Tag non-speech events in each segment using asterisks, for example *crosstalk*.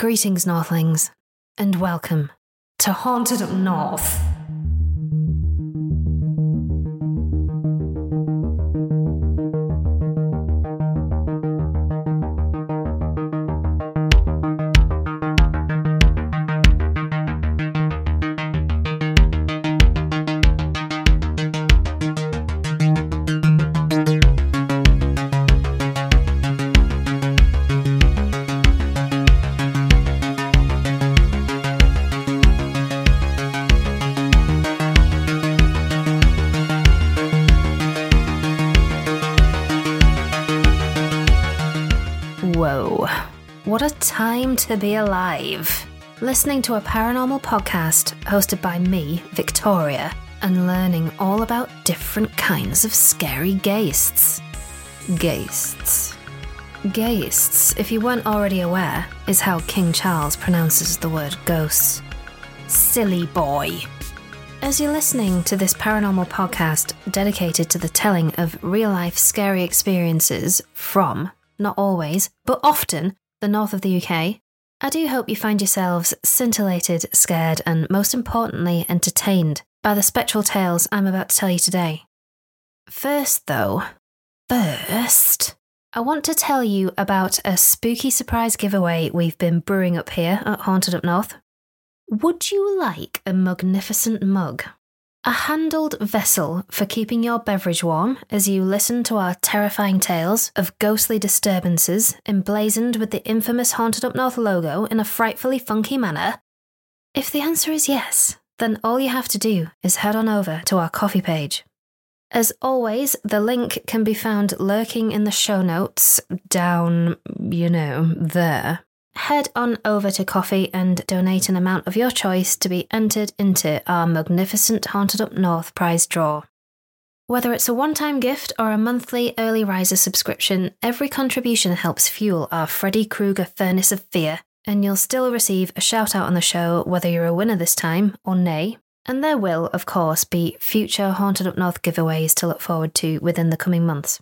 Greetings, Northlings, and welcome to Haunted Up North. Whoa, what a time to be alive. Listening to a paranormal podcast hosted by me, Victoria, and learning all about different kinds of scary ghosts. Ghosts. Ghosts, if you weren't already aware, is how King Charles pronounces the word ghosts. Silly boy. As you're listening to this paranormal podcast dedicated to the telling of real life scary experiences from, not always, but often, the north of the UK, I do hope you find yourselves scintillated, scared, and most importantly, entertained by the spectral tales I'm about to tell you today. First, though, first, I want to tell you about a spooky surprise giveaway we've been brewing up here at Haunted Up North. Would you like a magnificent mug? A handled vessel for keeping your beverage warm as you listen to our terrifying tales of ghostly disturbances emblazoned with the infamous Haunted Up North logo in a frightfully funky manner? If the answer is yes, then all you have to do is head on over to our Ko-fi page. As always, the link can be found lurking in the show notes down, you know, there head on over to Ko-fi and donate an amount of your choice to be entered into our Mugnificent Haunted Up North prize draw. Whether it's a one time gift or a monthly early riser subscription, every contribution helps fuel our Freddy Krueger furnace of fear, and you'll still receive a shout out on the show whether you're a winner this time or nay. And there will, of course, be future Haunted Up North giveaways to look forward to within the coming months.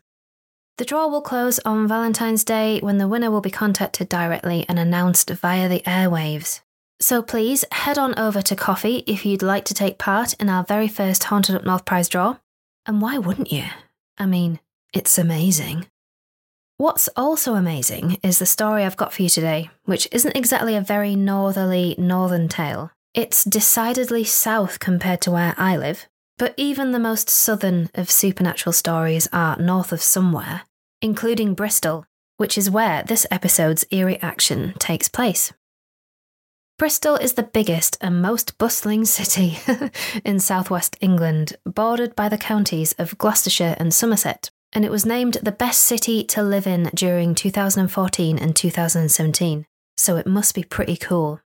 The draw will close on Valentine's Day when the winner will be contacted directly and announced via the airwaves. So please head on over to Ko-fi if you'd like to take part in our very first Haunted Up North prize draw. And why wouldn't you? I mean, it's amazing. What's also amazing is the story I've got for you today, which isn't exactly a very northerly northern tale. It's decidedly south compared to where I live, but even the most southern of supernatural stories are north of somewhere, including Bristol, which is where this episode's eerie action takes place. Bristol is the biggest and most bustling city *laughs* in southwest England, bordered by the counties of Gloucestershire and Somerset, and it was named the best city to live in during 2014 and 2017, so it must be pretty cool.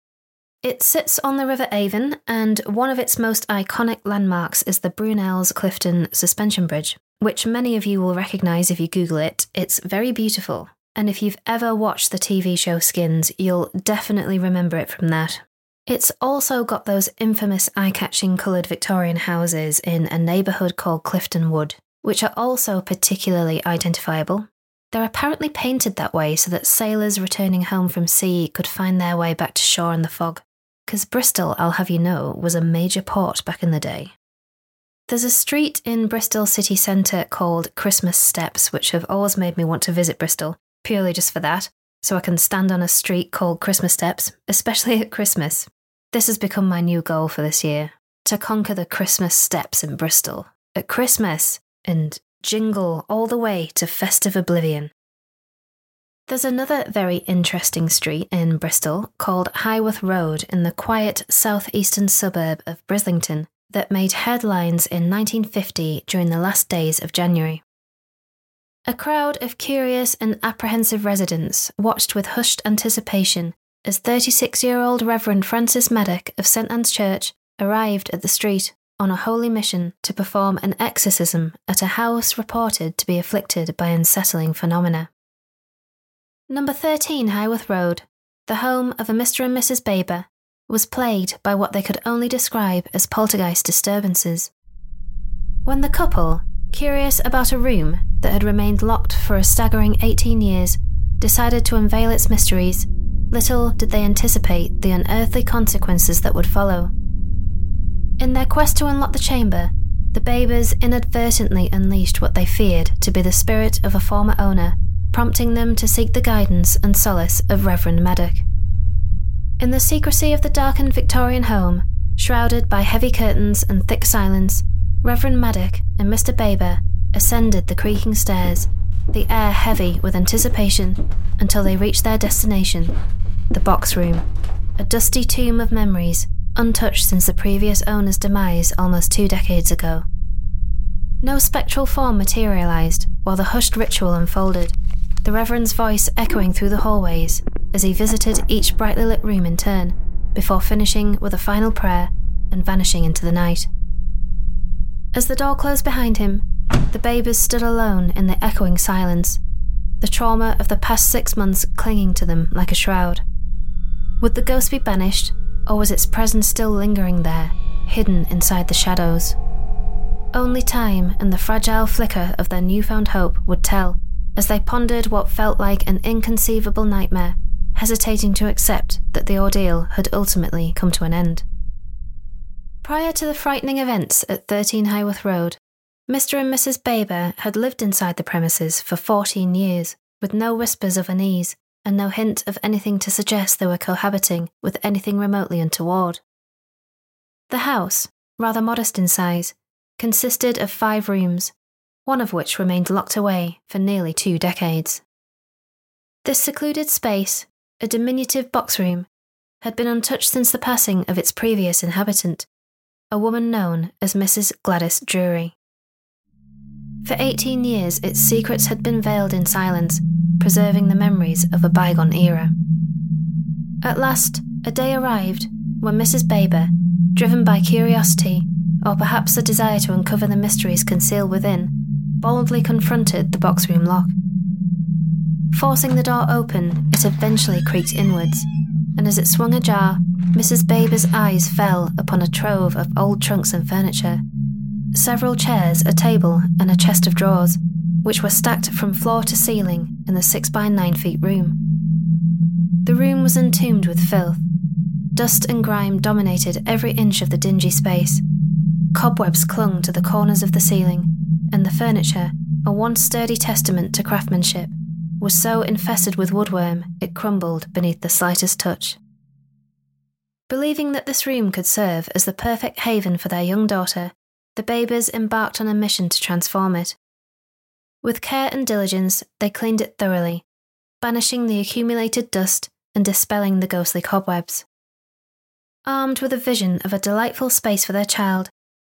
It sits on the River Avon, and one of its most iconic landmarks is the Brunel's Clifton Suspension Bridge, which many of you will recognise if you Google it. It's very beautiful, and if you've ever watched the TV show Skins, you'll definitely remember it from that. It's also got those infamous eye catching coloured Victorian houses in a neighbourhood called Clifton Wood, which are also particularly identifiable. They're apparently painted that way so that sailors returning home from sea could find their way back to shore in the fog because Bristol, I'll have you know, was a major port back in the day. There's a street in Bristol city centre called Christmas Steps, which have always made me want to visit Bristol, purely just for that, so I can stand on a street called Christmas Steps, especially at Christmas. This has become my new goal for this year to conquer the Christmas steps in Bristol at Christmas and jingle all the way to festive oblivion. There's another very interesting street in Bristol called Highworth Road in the quiet southeastern suburb of Brislington that made headlines in 1950 during the last days of January. A crowd of curious and apprehensive residents watched with hushed anticipation as 36 year old Reverend Francis Maddock of St Anne's Church arrived at the street on a holy mission to perform an exorcism at a house reported to be afflicted by unsettling phenomena. Number 13 Highworth Road, the home of a Mr. and Mrs. Baber, was plagued by what they could only describe as poltergeist disturbances. When the couple, curious about a room that had remained locked for a staggering 18 years, decided to unveil its mysteries, little did they anticipate the unearthly consequences that would follow. In their quest to unlock the chamber, the Babers inadvertently unleashed what they feared to be the spirit of a former owner, prompting them to seek the guidance and solace of Reverend Maddock. In the secrecy of the darkened Victorian home, shrouded by heavy curtains and thick silence, Reverend Maddock and Mr. Baber ascended the creaking stairs, the air heavy with anticipation, until they reached their destination the box room, a dusty tomb of memories, untouched since the previous owner's demise almost two decades ago. No spectral form materialized while the hushed ritual unfolded, the Reverend's voice echoing through the hallways as he visited each brightly lit room in turn, before finishing with a final prayer and vanishing into the night. As the door closed behind him, the Babers stood alone in the echoing silence, the trauma of the past six months clinging to them like a shroud. Would the ghost be banished, or was its presence still lingering there, hidden inside the shadows? Only time and the fragile flicker of their newfound hope would tell as they pondered what felt like an inconceivable nightmare, hesitating to accept that the ordeal had ultimately come to an end. Prior to the frightening events at 13 Highworth Road, Mr. and Mrs. Baber had lived inside the premises for 14 years, with no whispers of unease and no hint of anything to suggest they were cohabiting with anything remotely untoward. The house, rather modest in size, consisted of five rooms, one of which remained locked away for nearly two decades. This secluded space, a diminutive box room, had been untouched since the passing of its previous inhabitant, a woman known as Mrs. Gladys Drury. For 18 years, its secrets had been veiled in silence, preserving the memories of a bygone era. At last, a day arrived when Mrs. Baber, driven by curiosity, or perhaps a desire to uncover the mysteries concealed within, boldly confronted the box room lock. Forcing the door open, it eventually creaked inwards, and as it swung ajar, Mrs. Baber's eyes fell upon a trove of old trunks and furniture several chairs, a table, and a chest of drawers, which were stacked from floor to ceiling in the 6 by 9 feet room. The room was entombed with filth. Dust and grime dominated every inch of the dingy space. Cobwebs clung to the corners of the ceiling, and the furniture, a once sturdy testament to craftsmanship, was so infested with woodworm it crumbled beneath the slightest touch. Believing that this room could serve as the perfect haven for their young daughter, the Babers embarked on a mission to transform it. With care and diligence, they cleaned it thoroughly, banishing the accumulated dust and dispelling the ghostly cobwebs. Armed with a vision of a delightful space for their child,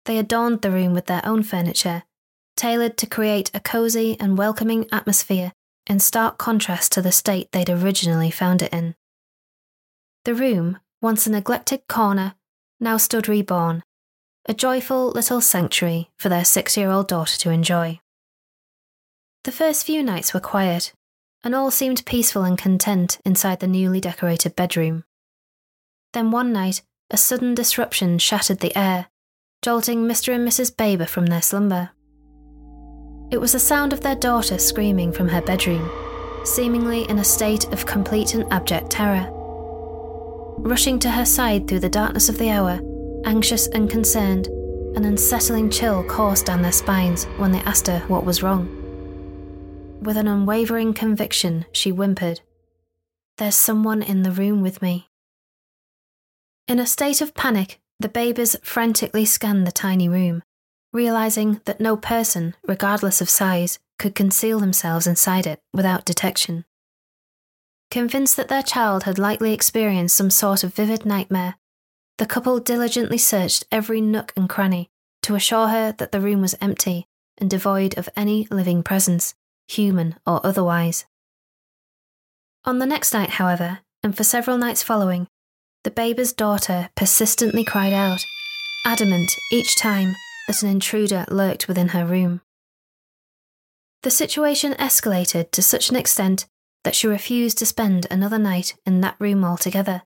they adorned the room with their own furniture, tailored to create a cosy and welcoming atmosphere in stark contrast to the state they'd originally found it in. The room, once a neglected corner, now stood reborn, a joyful little sanctuary for their six year old daughter to enjoy. The first few nights were quiet, and all seemed peaceful and content inside the newly decorated bedroom. Then one night, a sudden disruption shattered the air, jolting Mr. and Mrs. Baber from their slumber. It was the sound of their daughter screaming from her bedroom, seemingly in a state of complete and abject terror. Rushing to her side through the darkness of the hour, Anxious and concerned, an unsettling chill coursed down their spines when they asked her what was wrong. With an unwavering conviction, she whimpered, There's someone in the room with me. In a state of panic, the Babers frantically scanned the tiny room, realizing that no person, regardless of size, could conceal themselves inside it without detection. Convinced that their child had likely experienced some sort of vivid nightmare, the couple diligently searched every nook and cranny to assure her that the room was empty and devoid of any living presence, human or otherwise. On the next night, however, and for several nights following, the Baber's daughter persistently cried out, adamant each time that an intruder lurked within her room. The situation escalated to such an extent that she refused to spend another night in that room altogether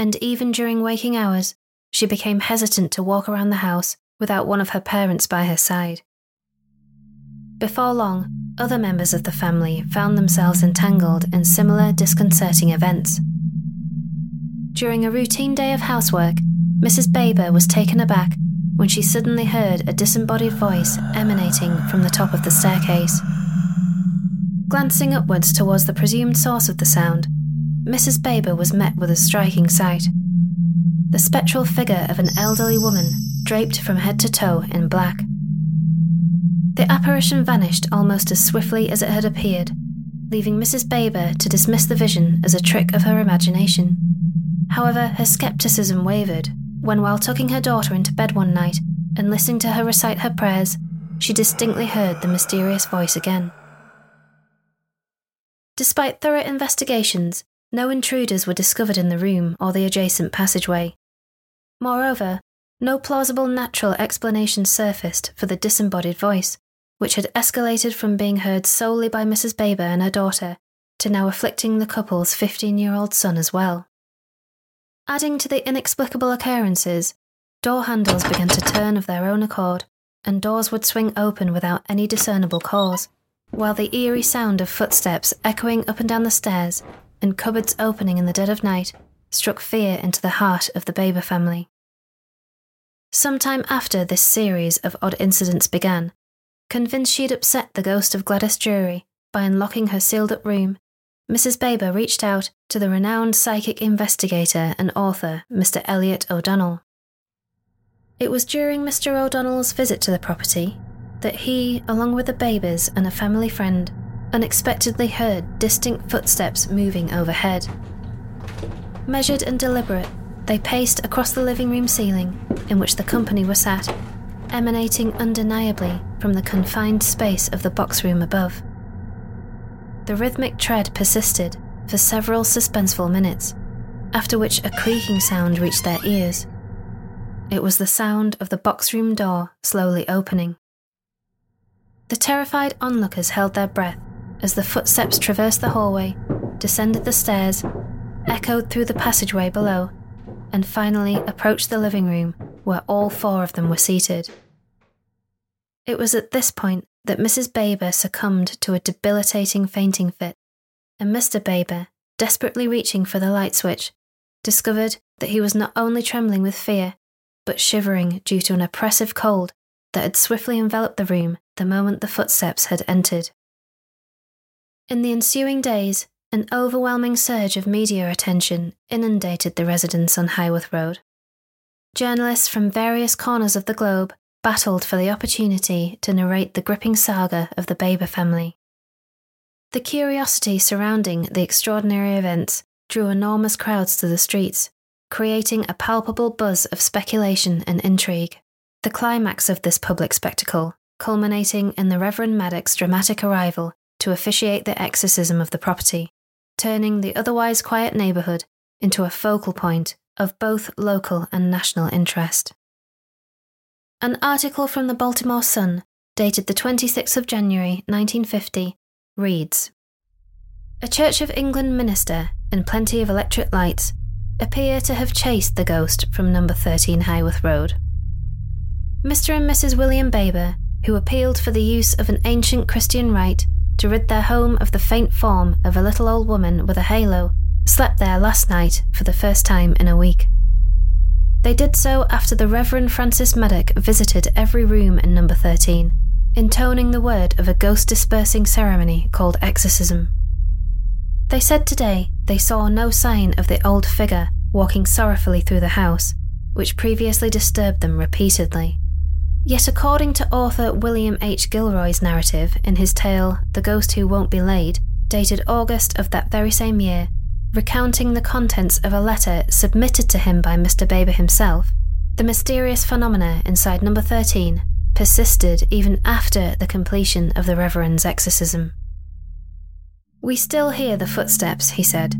and even during waking hours, she became hesitant to walk around the house without one of her parents by her side. Before long, other members of the family found themselves entangled in similar disconcerting events. during a routine day of housework, Mrs. Baber was taken aback when she suddenly heard a disembodied voice emanating from the top of the staircase. Glancing upwards towards the presumed source of the sound, Mrs. Baber was met with a striking sight. The spectral figure of an elderly woman draped from head to toe in black. The apparition vanished almost as swiftly as it had appeared, leaving Mrs. Baber to dismiss the vision as a trick of her imagination. However, her skepticism wavered when, while tucking her daughter into bed one night and listening to her recite her prayers, she distinctly heard the mysterious voice again. Despite thorough investigations, no intruders were discovered in the room or the adjacent passageway. Moreover, no plausible natural explanation surfaced for the disembodied voice, which had escalated from being heard solely by Mrs. Baber and her daughter to now afflicting the couple's 15 year old son as well. Adding to the inexplicable occurrences, door handles began to turn of their own accord, and doors would swing open without any discernible cause, while the eerie sound of footsteps echoing up and down the stairs and cupboards opening in the dead of night struck fear into the heart of the Baber family. Sometime after this series of odd incidents began, convinced she'd upset the ghost of Gladys Drury by unlocking her sealed up room Mrs. Baber reached out to the renowned psychic investigator and author, Mr. Elliott O'Donnell. It was during Mr. O'Donnell's visit to the property that he, along with the Babers and a family friend, unexpectedly heard distinct footsteps moving overhead. Measured and deliberate, they paced across the living room ceiling in which the company were sat, emanating undeniably from the confined space of the box room above. The rhythmic tread persisted for several suspenseful minutes, after which a creaking sound reached their ears. It was the sound of the box room door slowly opening. The terrified onlookers held their breath as the footsteps traversed the hallway, descended the stairs, echoed through the passageway below, and finally approached the living room where all four of them were seated. It was at this point that Mrs. Baber succumbed to a debilitating fainting fit, and Mr. Baber, desperately reaching for the light switch, discovered that he was not only trembling with fear, but shivering due to an oppressive cold that had swiftly enveloped the room the moment the footsteps had entered. In the ensuing days, an overwhelming surge of media attention inundated the residents on Highworth Road. Journalists from various corners of the globe battled for the opportunity to narrate the gripping saga of the Baber family. The curiosity surrounding the extraordinary events drew enormous crowds to the streets, creating a palpable buzz of speculation and intrigue. The climax of this public spectacle culminating in the Reverend Maddock's dramatic arrival to officiate the exorcism of the property, turning the otherwise quiet neighbourhood into a focal point of both local and national interest. An article from the Baltimore Sun, dated the 26th of January 1950, reads A Church of England minister and plenty of electric lights appear to have chased the ghost from number 13 Highworth Road. Mr. and Mrs. William Baber, who appealed for the use of an ancient Christian rite to rid their home of the faint form of a little old woman with a halo, slept there last night for the first time in a week. They did so after the Reverend Francis Maddock visited every room in number 13, intoning the word of a ghost dispersing ceremony called exorcism. They said today they saw no sign of the old figure walking sorrowfully through the house, which previously disturbed them repeatedly. Yet, according to author William H. Gilroy's narrative in his tale The Ghost Who Won't Be Laid, dated August of that very same year, recounting the contents of a letter submitted to him by Mr. Baber himself, the mysterious phenomena inside number 13 persisted even after the completion of the Reverend's exorcism. We still hear the footsteps, he said.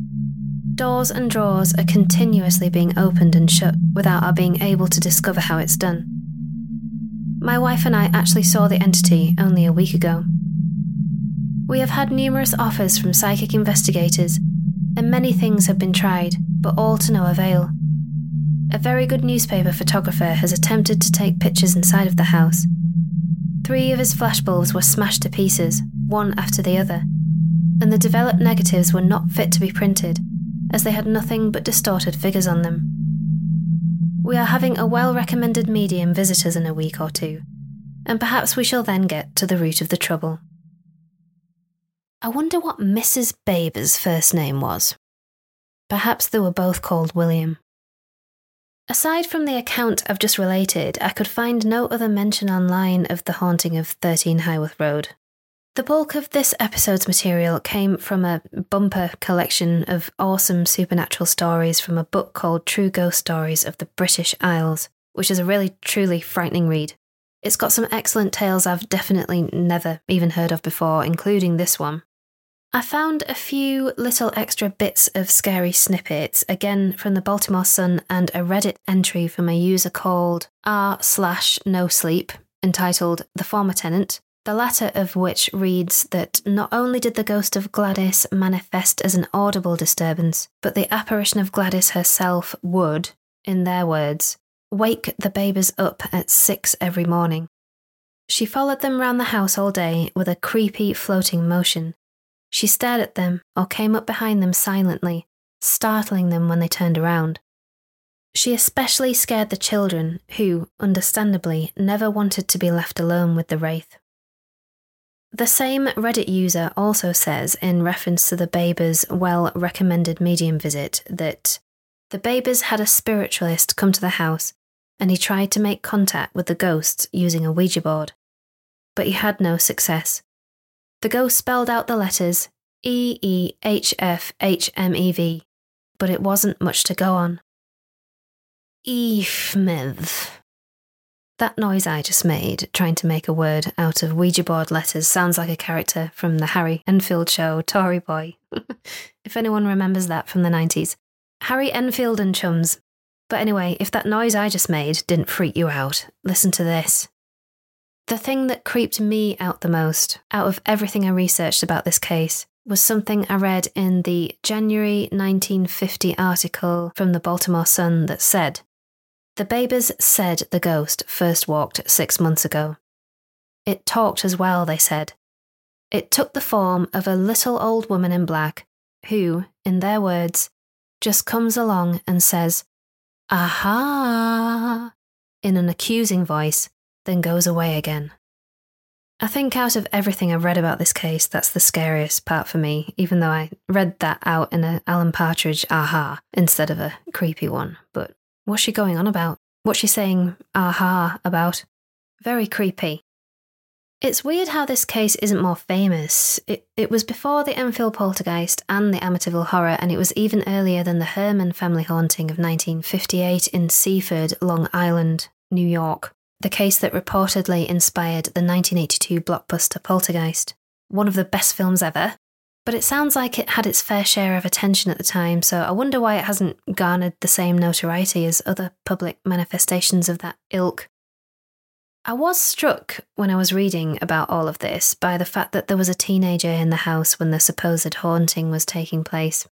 Doors and drawers are continuously being opened and shut without our being able to discover how it's done. My wife and I actually saw the entity only a week ago. We have had numerous offers from psychic investigators and many things have been tried, but all to no avail. A very good newspaper photographer has attempted to take pictures inside of the house. Three of his flashbulbs were smashed to pieces, one after the other, and the developed negatives were not fit to be printed, as they had nothing but distorted figures on them. We are having a well recommended medium visit us in a week or two, and perhaps we shall then get to the root of the trouble. I wonder what Mrs. Baber's first name was. Perhaps they were both called William. Aside from the account I've just related, I could find no other mention online of the haunting of 13 Highworth Road. The bulk of this episode's material came from a bumper collection of awesome supernatural stories from a book called True Ghost Stories of the British Isles, which is a really truly frightening read. It's got some excellent tales I've definitely never even heard of before, including this one. I found a few little extra bits of scary snippets, again from the Baltimore Sun and a Reddit entry from a user called r slash no sleep, entitled The Former Tenant, the latter of which reads that not only did the ghost of Gladys manifest as an audible disturbance, but the apparition of Gladys herself would, in their words, wake the Babers up at six every morning. She followed them round the house all day with a creepy floating motion, she stared at them or came up behind them silently, startling them when they turned around. She especially scared the children, who, understandably, never wanted to be left alone with the Wraith. The same Reddit user also says, in reference to the Babers' well recommended medium visit, that the Babers had a spiritualist come to the house and he tried to make contact with the ghosts using a Ouija board. But he had no success. The ghost spelled out the letters E E H F H M E V, but it wasn't much to go on. Eefmith. That noise I just made, trying to make a word out of Ouija board letters, sounds like a character from the Harry Enfield show, Tory Boy. *laughs* if anyone remembers that from the 90s. Harry Enfield and chums. But anyway, if that noise I just made didn't freak you out, listen to this. The thing that creeped me out the most, out of everything I researched about this case, was something I read in the January 1950 article from the Baltimore Sun that said The Babers said the ghost first walked six months ago. It talked as well, they said. It took the form of a little old woman in black who, in their words, just comes along and says, Aha! in an accusing voice then goes away again. I think out of everything I've read about this case, that's the scariest part for me, even though I read that out in a Alan Partridge aha instead of a creepy one. But what's she going on about? What's she saying aha about? Very creepy. It's weird how this case isn't more famous. It, it was before the Enfield poltergeist and the Amityville horror, and it was even earlier than the Herrmann family haunting of 1958 in Seaford, Long Island, New York the case that reportedly inspired the 1982 blockbuster Poltergeist, one of the best films ever. But it sounds like it had its fair share of attention at the time, so I wonder why it hasn't garnered the same notoriety as other public manifestations of that ilk. I was struck when I was reading about all of this by the fact that there was a teenager in the house when the supposed haunting was taking place.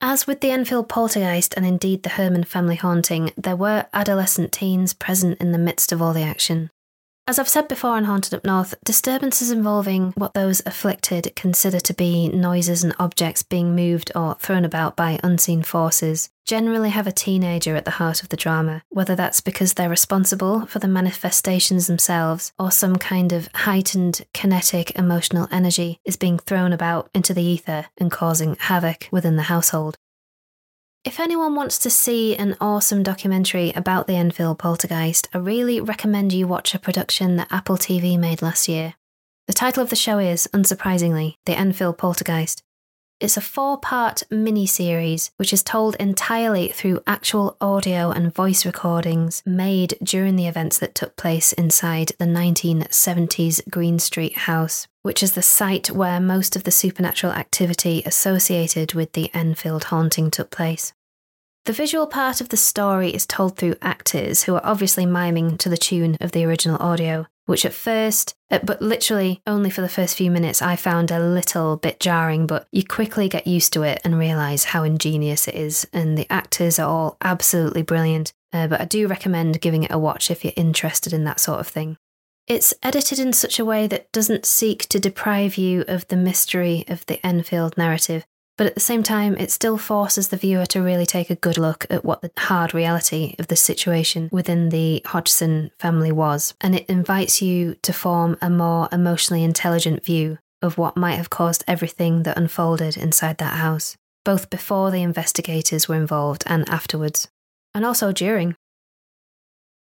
As with the Enfield poltergeist and indeed the Herrmann family haunting, there were adolescent teens present in the midst of all the action. As I've said before on Haunted Up North, disturbances involving what those afflicted consider to be noises and objects being moved or thrown about by unseen forces generally have a teenager at the heart of the drama, whether that's because they're responsible for the manifestations themselves or some kind of heightened kinetic emotional energy is being thrown about into the ether and causing havoc within the household. If anyone wants to see an awesome documentary about the Enfield poltergeist, I really recommend you watch a production that Apple TV made last year. The title of the show is, unsurprisingly, The Enfield Poltergeist. It's a four part mini series which is told entirely through actual audio and voice recordings made during the events that took place inside the 1970s Green Street house, which is the site where most of the supernatural activity associated with the Enfield haunting took place. The visual part of the story is told through actors who are obviously miming to the tune of the original audio, which at first, uh, but literally only for the first few minutes, I found a little bit jarring, but you quickly get used to it and realise how ingenious it is, and the actors are all absolutely brilliant. Uh, but I do recommend giving it a watch if you're interested in that sort of thing. It's edited in such a way that doesn't seek to deprive you of the mystery of the Enfield narrative, but at the same time, it still forces the viewer to really take a good look at what the hard reality of the situation within the Hodgson family was, and it invites you to form a more emotionally intelligent view of what might have caused everything that unfolded inside that house, both before the investigators were involved and afterwards, and also during.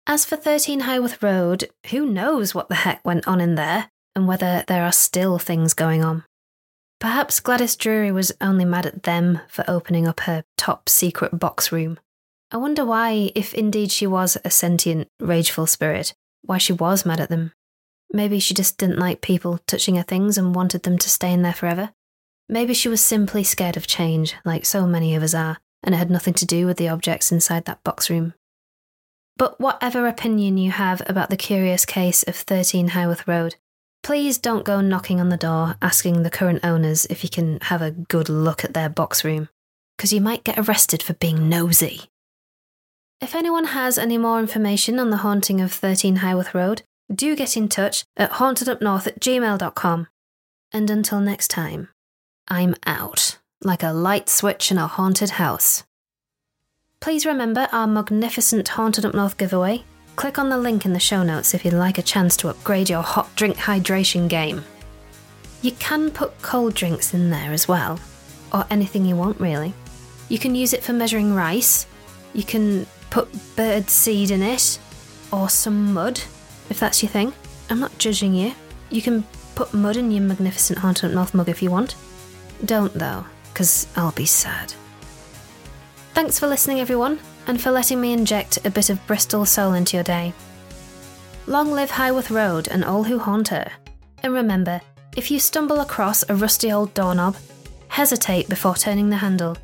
As for 13 Highworth Road, who knows what the heck went on in there and whether there are still things going on. Perhaps Gladys Drury was only mad at them for opening up her top secret box room. I wonder why, if indeed she was a sentient, rageful spirit, why she was mad at them. Maybe she just didn't like people touching her things and wanted them to stay in there forever. Maybe she was simply scared of change, like so many of us are, and it had nothing to do with the objects inside that box room. But whatever opinion you have about the curious case of 13 Highworth Road, please don't go knocking on the door asking the current owners if you can have a good look at their box room, because you might get arrested for being nosy. If anyone has any more information on the haunting of 13 Highworth Road, do get in touch at hauntedupnorth at gmail.com. And until next time, I'm out, like a light switch in a haunted house. Please remember our Mugnificent Haunted Up North giveaway. Click on the link in the show notes if you'd like a chance to upgrade your hot drink hydration game. You can put cold drinks in there as well, or anything you want really. You can use it for measuring rice, you can put bird seed in it, or some mud, if that's your thing. I'm not judging you. You can put mud in your magnificent Haunted mouth mug if you want. Don't though, because I'll be sad. Thanks for listening, everyone, and for letting me inject a bit of Bristol soul into your day. Long live Highworth Road and all who haunt her. And remember, if you stumble across a rusty old doorknob, hesitate before turning the handle,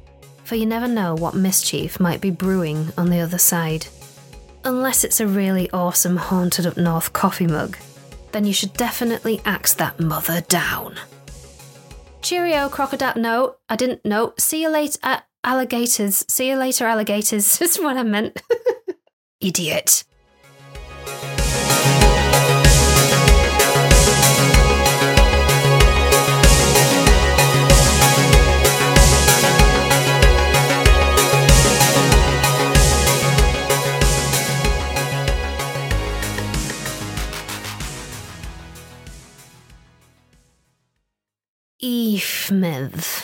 for you never know what mischief might be brewing on the other side. Unless it's a really awesome haunted up north coffee mug, then you should definitely axe that mother down. Cheerio, crocodile. No, I didn't. No, see you later. Uh, alligators. See you later, alligators. *laughs* Is what I meant. *laughs* Idiot. Efmith.